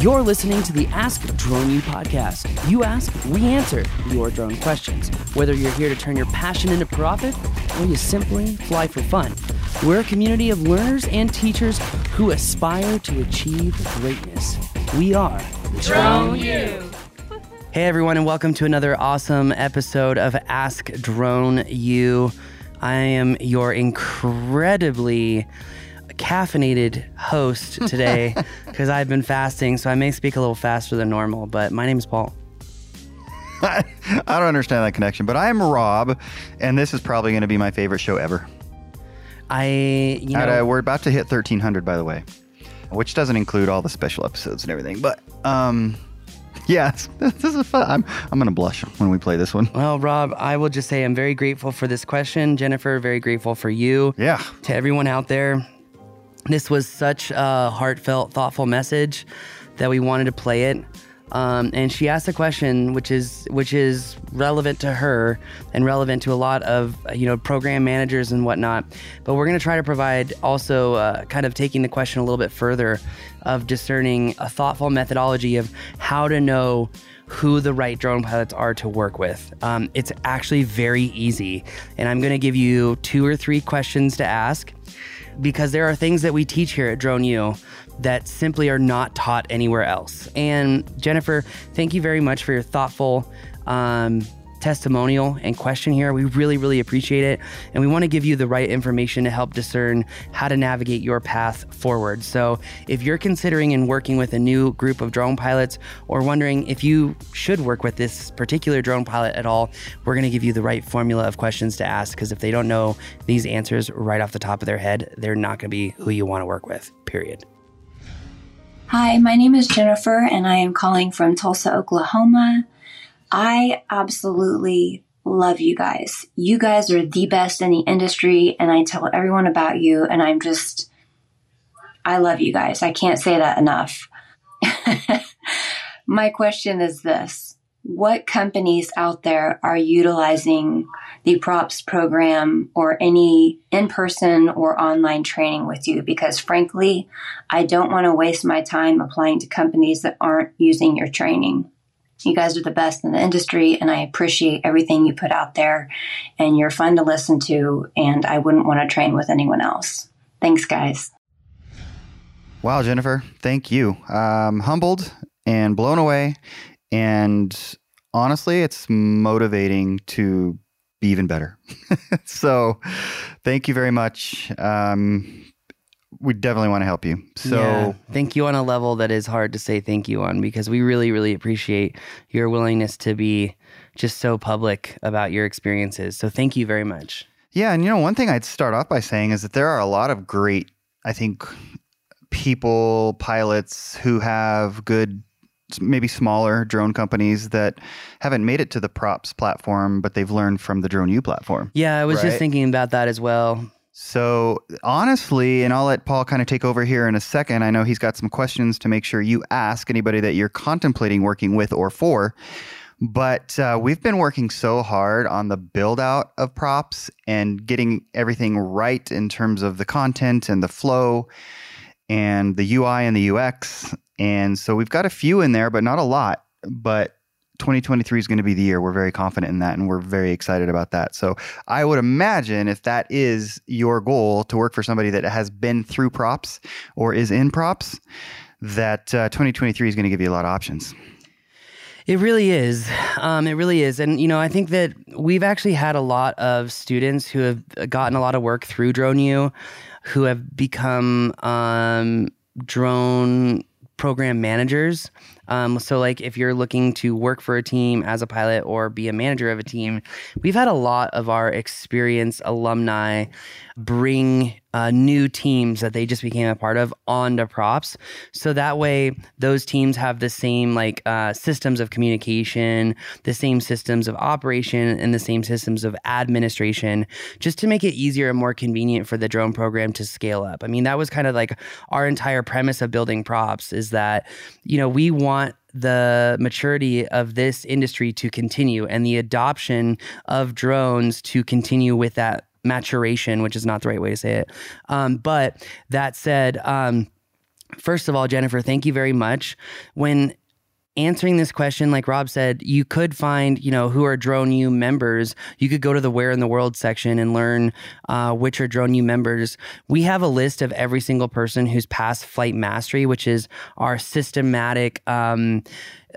You're listening to the Ask Drone U podcast. You ask, we answer your drone questions. Whether you're here to turn your passion into profit or you simply fly for fun, we're a community of learners and teachers who aspire to achieve greatness. We are Drone U. Hey everyone, and welcome to another awesome episode of Ask Drone U. I am your incredibly caffeinated host today because I've been fasting, so I may speak a little faster than normal. But my name is Paul. I, don't understand that connection, but I am Rob, and this is probably going to be my favorite show ever. I, you know, At, uh, we're about to hit 1300, by the way, which doesn't include all the special episodes and everything. But um, yeah, this is fun. I'm I'm gonna blush when we play this one. well, Rob, I will just say I'm very grateful for this question. Jennifer, very grateful for you. Yeah, to everyone out there. This was such a heartfelt, thoughtful message that we wanted to play it. Um, and she asked a question which is which is relevant to her and relevant to a lot of you know program managers and whatnot. But we're going to try to provide also uh, kind of taking the question a little bit further of discerning a thoughtful methodology of how to know who the right drone pilots are to work with. Um, it's actually very easy, and I'm going to give you two or three questions to ask because there are things that we teach here at Drone U that simply are not taught anywhere else. And Jennifer, thank you very much for your thoughtful um, testimonial and question here. We really, really appreciate it. And we want to give you the right information to help discern how to navigate your path forward. So if you're considering and working with a new group of drone pilots or wondering if you should work with this particular drone pilot at all, we're going to give you the right formula of questions to ask because if they don't know these answers right off the top of their head, they're not going to be who you want to work with, period. Hi, my name is Jennifer, and I am calling from Tulsa, Oklahoma. I absolutely love you guys. You guys are the best in the industry, and I tell everyone about you, and I'm just, I love you guys. I can't say that enough. My question is this What companies out there are utilizing the props program or any in person or online training with you? Because frankly, I don't want to waste my time applying to companies that aren't using your training. You guys are the best in the industry, and I appreciate everything you put out there. And you're fun to listen to, and I wouldn't want to train with anyone else. Thanks, guys. Wow, Jennifer, thank you. Um, humbled and blown away, and honestly, it's motivating to be even better. so, thank you very much. Um, we definitely want to help you. So yeah, thank you on a level that is hard to say thank you on because we really, really appreciate your willingness to be just so public about your experiences. So thank you very much. Yeah, and you know, one thing I'd start off by saying is that there are a lot of great, I think, people, pilots who have good maybe smaller drone companies that haven't made it to the props platform, but they've learned from the Drone U platform. Yeah, I was right? just thinking about that as well. So honestly, and I'll let Paul kind of take over here in a second. I know he's got some questions to make sure you ask anybody that you're contemplating working with or for. But uh, we've been working so hard on the build out of props and getting everything right in terms of the content and the flow and the UI and the UX. And so we've got a few in there, but not a lot. But 2023 is going to be the year. We're very confident in that and we're very excited about that. So I would imagine if that is your goal to work for somebody that has been through props or is in props, that uh, 2023 is going to give you a lot of options. It really is. Um, it really is. And, you know, I think that we've actually had a lot of students who have gotten a lot of work through Drone U who have become um, drone program managers. Um, so, like, if you're looking to work for a team as a pilot or be a manager of a team, we've had a lot of our experienced alumni bring uh, new teams that they just became a part of onto props. So that way, those teams have the same like uh, systems of communication, the same systems of operation, and the same systems of administration, just to make it easier and more convenient for the drone program to scale up. I mean, that was kind of like our entire premise of building props is that you know we want the maturity of this industry to continue and the adoption of drones to continue with that maturation, which is not the right way to say it. Um, but that said, um, First of all, Jennifer, thank you very much. When answering this question, like Rob said, you could find, you know, who are Drone U members. You could go to the Where in the World section and learn uh, which are Drone U members. We have a list of every single person who's passed Flight Mastery, which is our systematic. Um,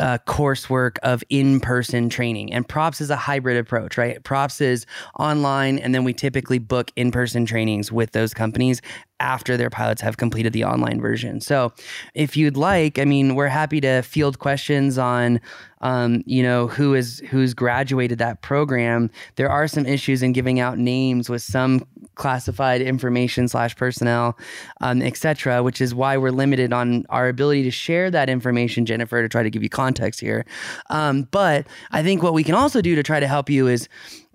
uh, coursework of in person training. And props is a hybrid approach, right? Props is online, and then we typically book in person trainings with those companies after their pilots have completed the online version. So if you'd like, I mean, we're happy to field questions on um, you know, who is who's graduated that program. There are some issues in giving out names with some classified information slash personnel, um, etc., which is why we're limited on our ability to share that information, Jennifer, to try to give you context here. Um, but I think what we can also do to try to help you is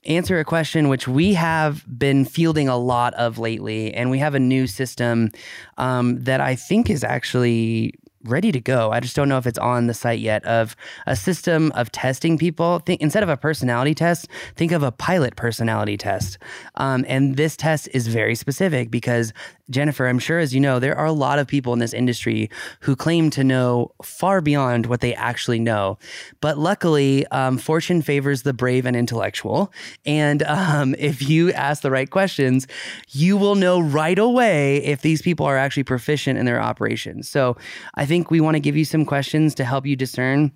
answer a question which we have been fielding a lot of lately, and we have a new system um, that I think is actually ready to go. I just don't know if it's on the site yet. Of a system of testing people. Think instead of a personality test, think of a pilot personality test. Um, and this test is very specific because Jennifer, I'm sure as you know, there are a lot of people in this industry who claim to know far beyond what they actually know. But luckily, um, fortune favors the brave and intellectual. And um, if you ask the right questions, you will know right away if these people are actually proficient in their operations. So I think we want to give you some questions to help you discern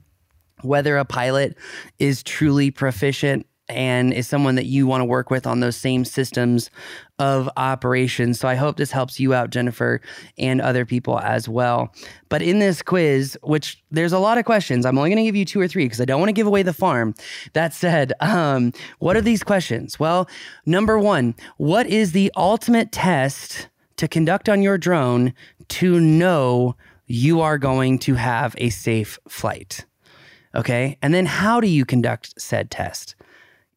whether a pilot is truly proficient and is someone that you want to work with on those same systems of operations. So I hope this helps you out, Jennifer, and other people as well. But in this quiz, which there's a lot of questions, I'm only going to give you two or three because I don't want to give away the farm. That said, um, what are these questions? Well, number one, what is the ultimate test to conduct on your drone to know you are going to have a safe flight? Okay. And then how do you conduct said test?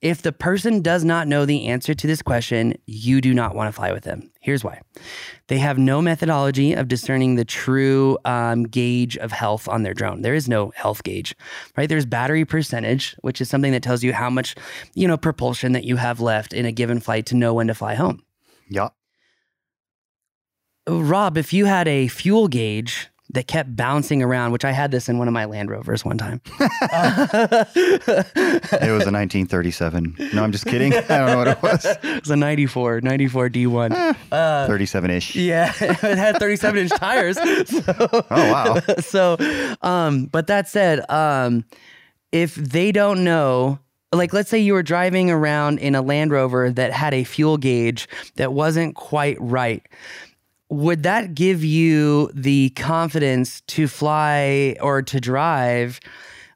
If the person does not know the answer to this question, you do not want to fly with them. Here's why they have no methodology of discerning the true um, gauge of health on their drone. There is no health gauge, right? There's battery percentage, which is something that tells you how much, you know, propulsion that you have left in a given flight to know when to fly home. Yeah. Rob, if you had a fuel gauge that kept bouncing around, which I had this in one of my Land Rovers one time. it was a 1937. No, I'm just kidding. I don't know what it was. It was a 94, 94 D1. Uh, 37 ish. Yeah, it had 37 inch tires. So, oh, wow. So, um, but that said, um, if they don't know, like let's say you were driving around in a Land Rover that had a fuel gauge that wasn't quite right would that give you the confidence to fly or to drive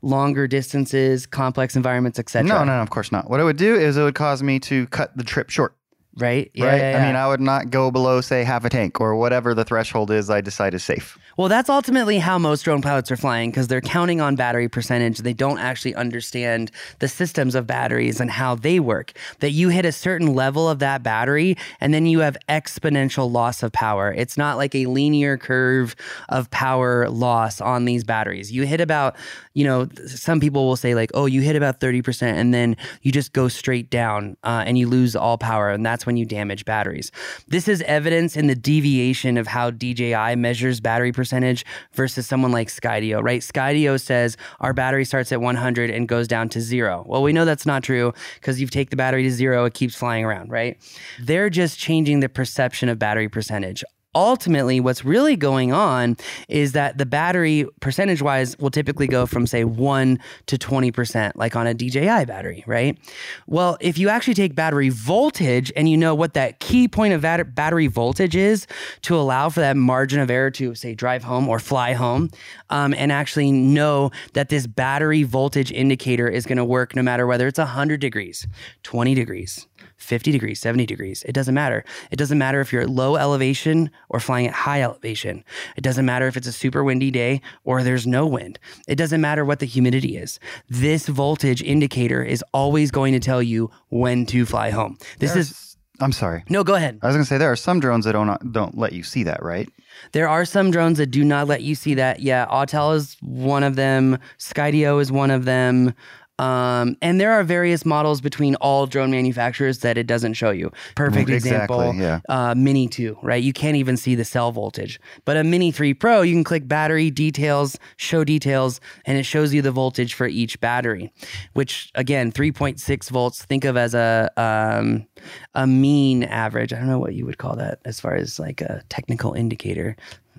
longer distances, complex environments, etc.? No, no, no, of course not. What it would do is it would cause me to cut the trip short. Right. Yeah, right. Yeah, yeah. I mean, I would not go below, say, half a tank or whatever the threshold is I decide is safe. Well, that's ultimately how most drone pilots are flying because they're counting on battery percentage. They don't actually understand the systems of batteries and how they work. That you hit a certain level of that battery and then you have exponential loss of power. It's not like a linear curve of power loss on these batteries. You hit about, you know, some people will say, like, oh, you hit about 30% and then you just go straight down uh, and you lose all power. And that's when you damage batteries. This is evidence in the deviation of how DJI measures battery percentage versus someone like Skydio, right? Skydio says our battery starts at 100 and goes down to zero. Well, we know that's not true because you take the battery to zero, it keeps flying around, right? They're just changing the perception of battery percentage ultimately what's really going on is that the battery percentage wise will typically go from say 1 to 20% like on a DJI battery, right? Well, if you actually take battery voltage and you know what that key point of battery voltage is to allow for that margin of error to say drive home or fly home um, and actually know that this battery voltage indicator is going to work no matter whether it's 100 degrees, 20 degrees, 50 degrees, 70 degrees. It doesn't matter. It doesn't matter if you're at low elevation or flying at high elevation. It doesn't matter if it's a super windy day or there's no wind. It doesn't matter what the humidity is. This voltage indicator is always going to tell you when to fly home. This There's, is I'm sorry. No, go ahead. I was going to say there are some drones that don't don't let you see that, right? There are some drones that do not let you see that. Yeah, Autel is one of them. Skydio is one of them. Um, and there are various models between all drone manufacturers that it doesn't show you. Perfect Exactly, example, yeah. uh, Mini 2, right? You can't even see the cell voltage. But a Mini 3 Pro, you can click battery details, show details, and it shows you the voltage for each battery, which again, 3.6 volts, think of as a, um, a mean average. I don't know what you would call that as far as like a technical indicator.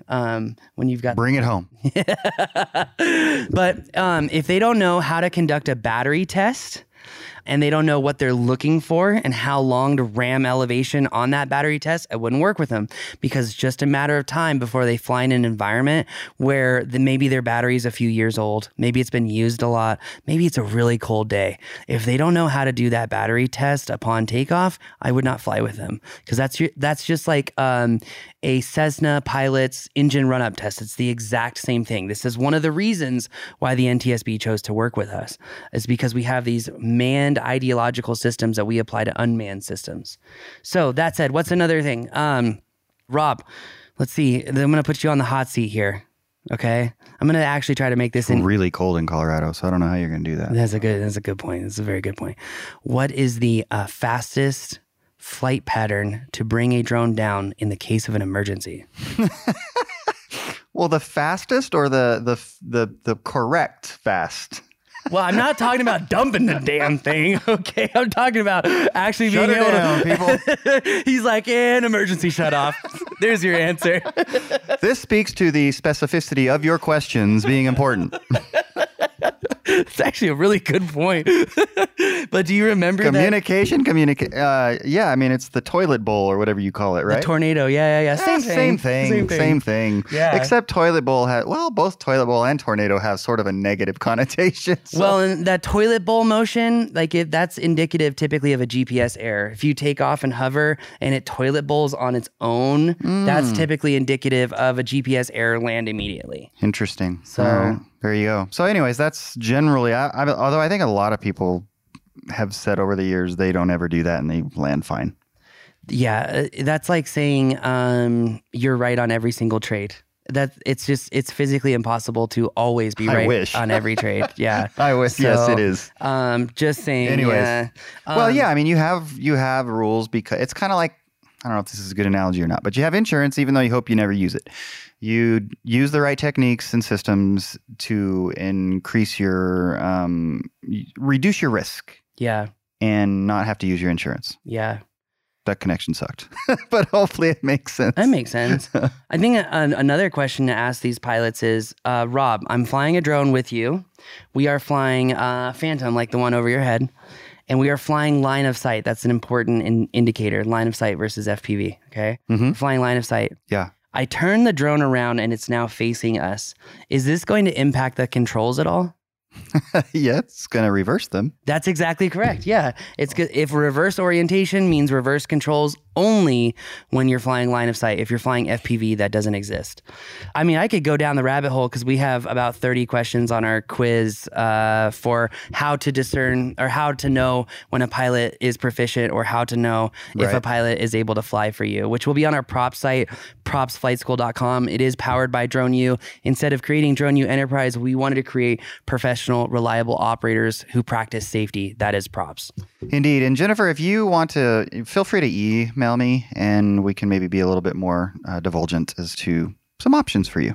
Um, when you've got Bring it home. but um, if they don't know how to conduct a battery test and they don't know what they're looking for and how long to ram elevation on that battery test, it wouldn't work with them because it's just a matter of time before they fly in an environment where the, maybe their battery is a few years old, maybe it's been used a lot, maybe it's a really cold day. If they don't know how to do that battery test upon takeoff, I would not fly with them because that's that's just like um, a Cessna pilot's engine run up test. It's the exact same thing. This is one of the reasons why the NTSB chose to work with us, is because we have these manned ideological systems that we apply to unmanned systems. So that said, what's another thing? Um, Rob, let's see. I'm going to put you on the hot seat here. Okay, I'm going to actually try to make this in. really cold in Colorado, so I don't know how you're going to do that. That's a good. That's a good point. That's a very good point. What is the uh, fastest flight pattern to bring a drone down in the case of an emergency? Well, the fastest or the the the the correct fast? Well, I'm not talking about dumping the damn thing. Okay, I'm talking about actually Shut being able down, to. people. He's like, an emergency shut off. There's your answer. This speaks to the specificity of your questions being important. It's actually a really good point. But do you remember that? Communication, communicate. Uh, yeah, I mean it's the toilet bowl or whatever you call it, right? The tornado. Yeah, yeah, yeah. Eh, Same thing. Same thing. Same thing. Yeah. Except toilet bowl has well, both toilet bowl and tornado have sort of a negative connotation. so- Well, and that toilet bowl motion, like if that's indicative typically of a GPS error. If you take off and hover and it toilet bowls on its own, Mm. that's typically indicative of a GPS error land immediately. Interesting. So- So there you go. So, anyways, that's generally. I, I, although I think a lot of people have said over the years they don't ever do that and they land fine. Yeah, uh, that's like saying um, you're right on every single trade. That it's just it's physically impossible to always be I right wish. on every trade. Yeah. I wish. yes, it is. Um, just saying. Anyways. yeah. well, Um, yeah. I mean, you have you have rules because it's kind of like I don't know if this is a good analogy or not, but you have insurance even though you hope you never use it. You use the right techniques and systems to increase your um, reduce your risk Yeah. and not have to use your insurance. Yeah. That connection sucked, but hopefully it makes sense. That makes sense. I think an, another question to ask these pilots is uh, Rob, I'm flying a drone with you. We are flying uh, Phantom, like the one over your head, and we are flying line of sight. That's an important in- indicator line of sight versus FPV. Okay. Mhm. Flying line of sight. yeah. I turn the drone around and it's now facing us. Is this going to impact the controls at all? yeah, it's gonna reverse them. That's exactly correct. Yeah. It's good. If reverse orientation means reverse controls only when you're flying line of sight. If you're flying FPV, that doesn't exist. I mean, I could go down the rabbit hole because we have about 30 questions on our quiz uh, for how to discern or how to know when a pilot is proficient or how to know if a pilot is able to fly for you, which will be on our prop site, propsflightschool.com. It is powered by Drone U. Instead of creating Drone U Enterprise, we wanted to create professional, reliable operators who practice safety. That is props. Indeed. And Jennifer, if you want to, feel free to email me, and we can maybe be a little bit more uh, divulgent as to some options for you.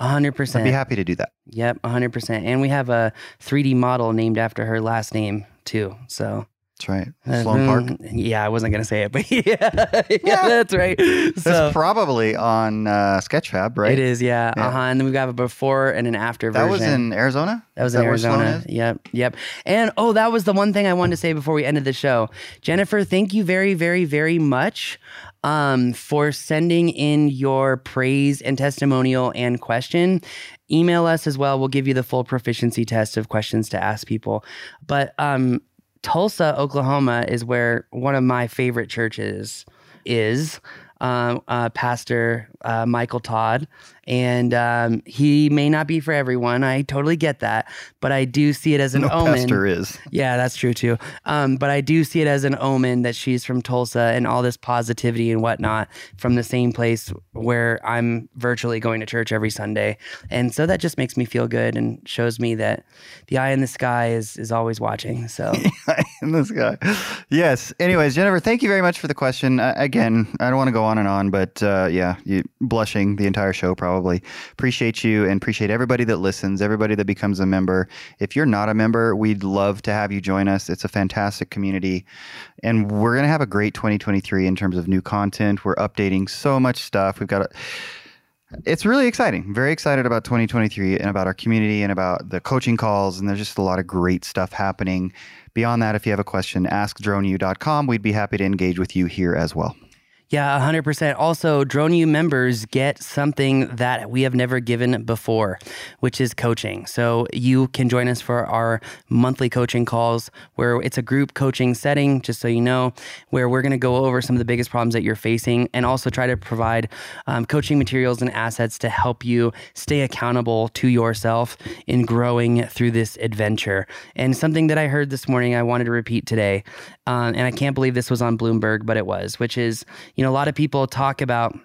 100%. I'd be happy to do that. Yep, hundred percent. And we have a 3D model named after her last name too. So That's right. Sloan Park. mm, Yeah, I wasn't gonna say it, but yeah, yeah, that's right. That's So probably on uh, Sketchfab, right? it is, yeah. Yeah. Uh huh. And then we've got a before and an after version. That was in Arizona. That was in Sloan Arizona. Yep, yep. And oh, that was the one thing I wanted to say before we ended the show. Jennifer, thank you very, very, very much um, for sending in your praise and testimonial and question. Email us as well. We'll give you the full proficiency test of questions to ask people. But um, Tulsa, Oklahoma is where one of my favorite churches is. Um, uh, Pastor uh, Michael Todd and um, he may not be for everyone. I totally get that, but I do see it as an no omen. pastor is. Yeah, that's true too. Um, but I do see it as an omen that she's from Tulsa and all this positivity and whatnot from the same place where I'm virtually going to church every Sunday, and so that just makes me feel good and shows me that the eye in the sky is is always watching. So in this guy. Yes. Anyways, Jennifer, thank you very much for the question. Uh, again, I don't want to go on and on, but uh, yeah, you blushing the entire show probably. Appreciate you and appreciate everybody that listens, everybody that becomes a member. If you're not a member, we'd love to have you join us. It's a fantastic community, and we're gonna have a great 2023 in terms of new content. We're updating so much stuff. We've got a it's really exciting. Very excited about 2023 and about our community and about the coaching calls. And there's just a lot of great stuff happening. Beyond that, if you have a question, ask askdroneu.com. We'd be happy to engage with you here as well. Yeah, 100%. Also, DroneU members get something that we have never given before, which is coaching. So you can join us for our monthly coaching calls where it's a group coaching setting, just so you know, where we're going to go over some of the biggest problems that you're facing and also try to provide um, coaching materials and assets to help you stay accountable to yourself in growing through this adventure. And something that I heard this morning, I wanted to repeat today, um, and I can't believe this was on Bloomberg, but it was, which is, you know, a lot of people talk about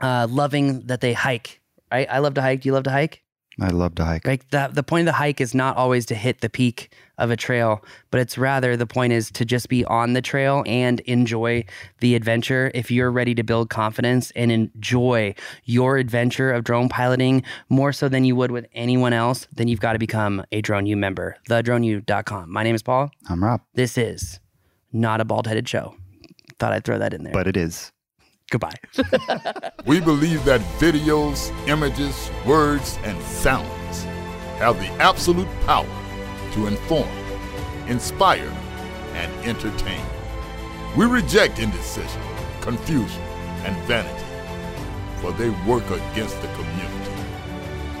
uh, loving that they hike, right? I love to hike. Do you love to hike? I love to hike. Like the, the point of the hike is not always to hit the peak of a trail, but it's rather the point is to just be on the trail and enjoy the adventure. If you're ready to build confidence and enjoy your adventure of drone piloting more so than you would with anyone else, then you've got to become a Drone U member. TheDroneU.com. My name is Paul. I'm Rob. This is not a bald headed show. Thought I'd throw that in there. But it is. Goodbye. we believe that videos, images, words, and sounds have the absolute power to inform, inspire, and entertain. We reject indecision, confusion, and vanity, for they work against the community.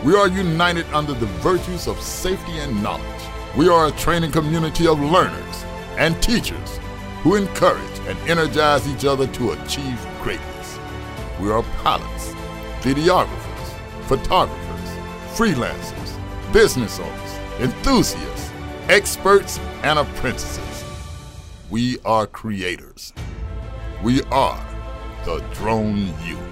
We are united under the virtues of safety and knowledge. We are a training community of learners and teachers who encourage and energize each other to achieve greatness. We are pilots, videographers, photographers, freelancers, business owners, enthusiasts, experts, and apprentices. We are creators. We are the Drone U.